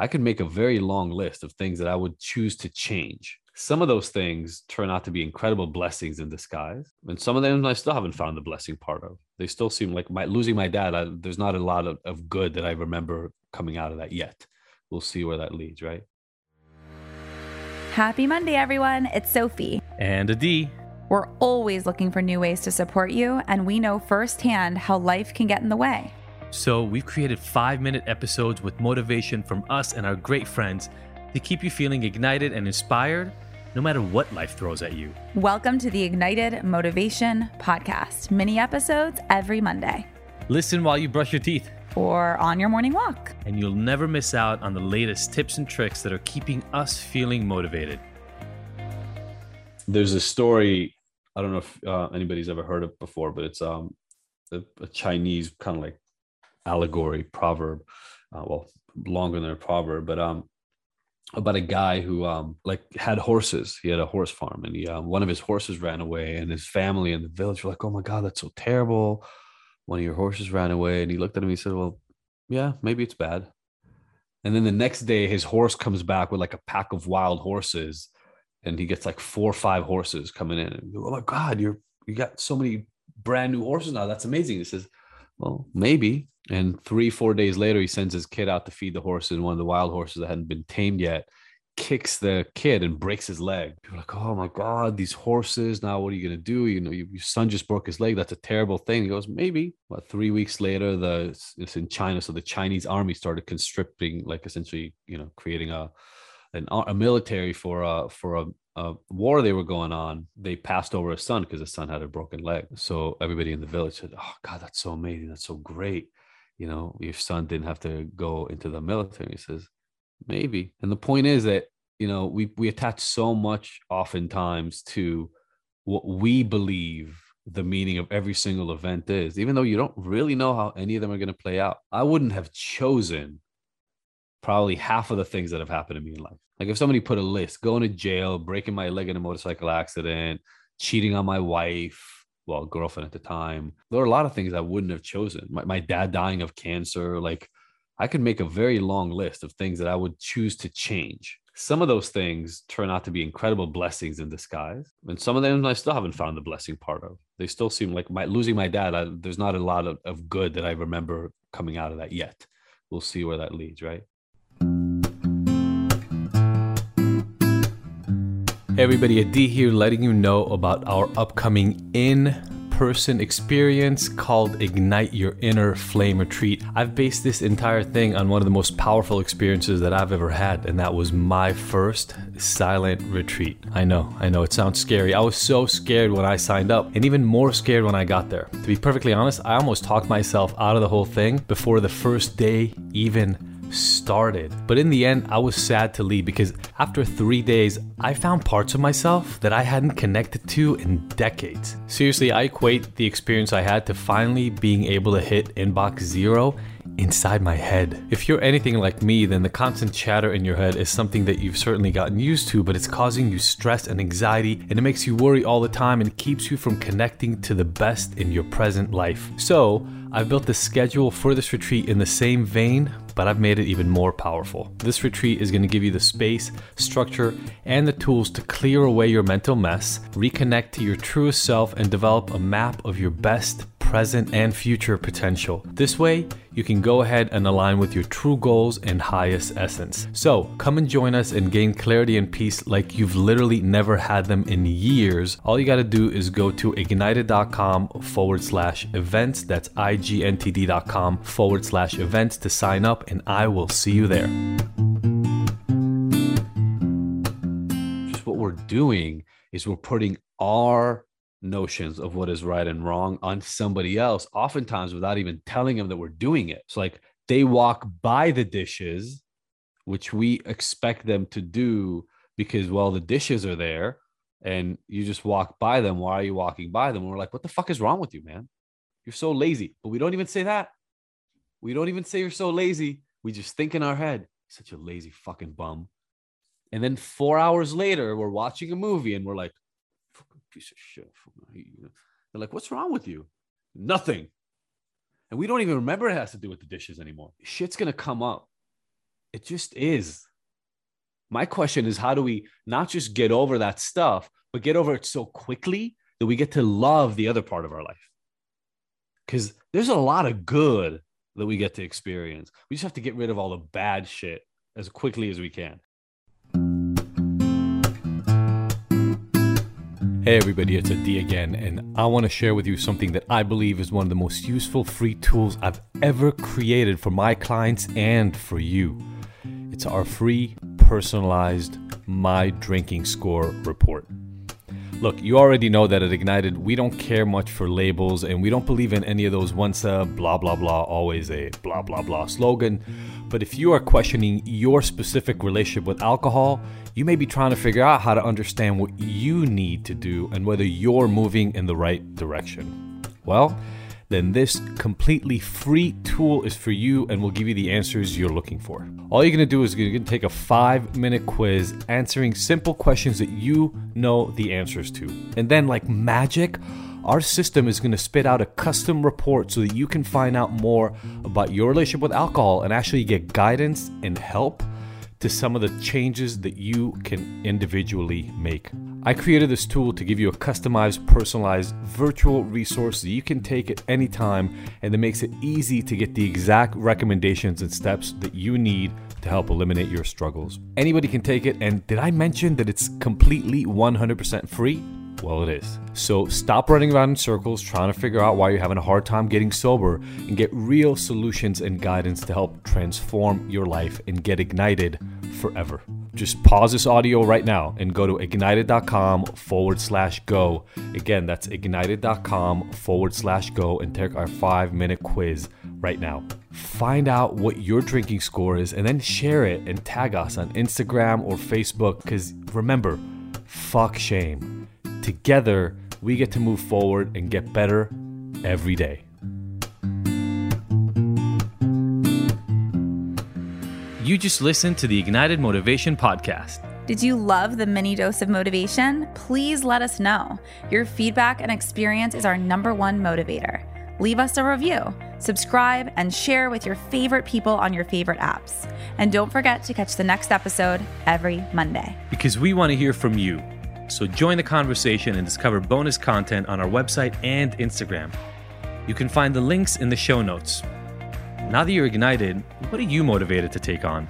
I could make a very long list of things that I would choose to change. Some of those things turn out to be incredible blessings in disguise, and some of them I still haven't found the blessing part of. They still seem like my losing my dad. I, there's not a lot of, of good that I remember coming out of that yet. We'll see where that leads, right? Happy Monday, everyone. It's Sophie. And Adi. We're always looking for new ways to support you, and we know firsthand how life can get in the way. So, we've created five minute episodes with motivation from us and our great friends to keep you feeling ignited and inspired no matter what life throws at you. Welcome to the Ignited Motivation Podcast, mini episodes every Monday. Listen while you brush your teeth. Or on your morning walk. And you'll never miss out on the latest tips and tricks that are keeping us feeling motivated. There's a story, I don't know if uh, anybody's ever heard it before, but it's um, a, a Chinese kind of like allegory proverb. Uh, well, longer than a proverb, but um, about a guy who um like had horses. He had a horse farm, and he um, one of his horses ran away, and his family and the village were like, "Oh my god, that's so terrible! One of your horses ran away." And he looked at him. And he said, "Well, yeah, maybe it's bad." And then the next day, his horse comes back with like a pack of wild horses, and he gets like four or five horses coming in. And, oh my god, you're you got so many brand new horses now. That's amazing. He says, "Well, maybe." And three, four days later, he sends his kid out to feed the horses. And one of the wild horses that hadn't been tamed yet kicks the kid and breaks his leg. People like, oh my God, these horses. Now, what are you going to do? You know, your son just broke his leg. That's a terrible thing. He goes, maybe. But three weeks later, the it's in China. So the Chinese army started conscripting, like essentially, you know, creating a, an, a military for a, for a, a war they were going on. They passed over a son because the son had a broken leg. So everybody in the village said, oh God, that's so amazing. That's so great you know, your son didn't have to go into the military. He says, maybe. And the point is that, you know, we, we attach so much oftentimes to what we believe the meaning of every single event is, even though you don't really know how any of them are going to play out. I wouldn't have chosen probably half of the things that have happened to me in life. Like if somebody put a list, going to jail, breaking my leg in a motorcycle accident, cheating on my wife, well girlfriend at the time. There were a lot of things i wouldn't have chosen. My, my dad dying of cancer like i could make a very long list of things that i would choose to change. Some of those things turn out to be incredible blessings in disguise and some of them i still haven't found the blessing part of. They still seem like my losing my dad I, there's not a lot of, of good that i remember coming out of that yet. We'll see where that leads right Everybody, Adi here letting you know about our upcoming in person experience called Ignite Your Inner Flame Retreat. I've based this entire thing on one of the most powerful experiences that I've ever had, and that was my first silent retreat. I know, I know, it sounds scary. I was so scared when I signed up, and even more scared when I got there. To be perfectly honest, I almost talked myself out of the whole thing before the first day even started. But in the end, I was sad to leave because after three days, I found parts of myself that I hadn't connected to in decades. Seriously, I equate the experience I had to finally being able to hit inbox zero inside my head. If you're anything like me, then the constant chatter in your head is something that you've certainly gotten used to, but it's causing you stress and anxiety, and it makes you worry all the time and keeps you from connecting to the best in your present life. So, I've built the schedule for this retreat in the same vein, but I've made it even more powerful. This retreat is going to give you the space, structure, and the tools to clear away your mental mess, reconnect to your truest self, and develop a map of your best present, and future potential. This way, you can go ahead and align with your true goals and highest essence. So, come and join us and gain clarity and peace like you've literally never had them in years. All you got to do is go to ignited.com forward slash events. That's igntd.com forward slash events to sign up, and I will see you there. Just what we're doing is we're putting our notions of what is right and wrong on somebody else, oftentimes without even telling them that we're doing it. So, like, they walk by the dishes, which we expect them to do because, well, the dishes are there and you just walk by them. Why are you walking by them? And we're like, what the fuck is wrong with you, man? You're so lazy. But we don't even say that. We don't even say you're so lazy. We just think in our head, such a lazy fucking bum. And then four hours later, we're watching a movie and we're like, piece of shit. They're like, what's wrong with you? Nothing. And we don't even remember it has to do with the dishes anymore. Shit's gonna come up It just is. My question is how do we not just get over that stuff, but get over it so quickly that we get to love the other part of our life? Because there's a lot of good that we get to experience. We just have to get rid of all the bad shit as quickly as we can. Hey everybody, it's Adi again, and I want to share with you something that I believe is one of the most useful free tools I've ever created for my clients and for you. It's our free personalized My Drinking Score report. Look, you already know that at Ignited, we don't care much for labels and we don't believe in any of those once a blah blah blah, always a blah blah blah slogan. But if you are questioning your specific relationship with alcohol, you may be trying to figure out how to understand what you need to do and whether you're moving in the right direction. Well, then this completely free tool is for you and will give you the answers you're looking for. All you're gonna do is you're gonna take a five minute quiz answering simple questions that you know the answers to. And then, like magic, our system is going to spit out a custom report so that you can find out more about your relationship with alcohol and actually get guidance and help to some of the changes that you can individually make. I created this tool to give you a customized, personalized virtual resource that you can take at any time and that makes it easy to get the exact recommendations and steps that you need to help eliminate your struggles. Anybody can take it, and did I mention that it's completely 100% free? Well, it is. So stop running around in circles trying to figure out why you're having a hard time getting sober and get real solutions and guidance to help transform your life and get ignited forever. Just pause this audio right now and go to ignited.com forward slash go. Again, that's ignited.com forward slash go and take our five minute quiz right now. Find out what your drinking score is and then share it and tag us on Instagram or Facebook because remember, fuck shame. Together, we get to move forward and get better every day. You just listened to the Ignited Motivation Podcast. Did you love the mini dose of motivation? Please let us know. Your feedback and experience is our number one motivator. Leave us a review, subscribe, and share with your favorite people on your favorite apps. And don't forget to catch the next episode every Monday. Because we want to hear from you. So join the conversation and discover bonus content on our website and Instagram. You can find the links in the show notes. Now that you're ignited, what are you motivated to take on?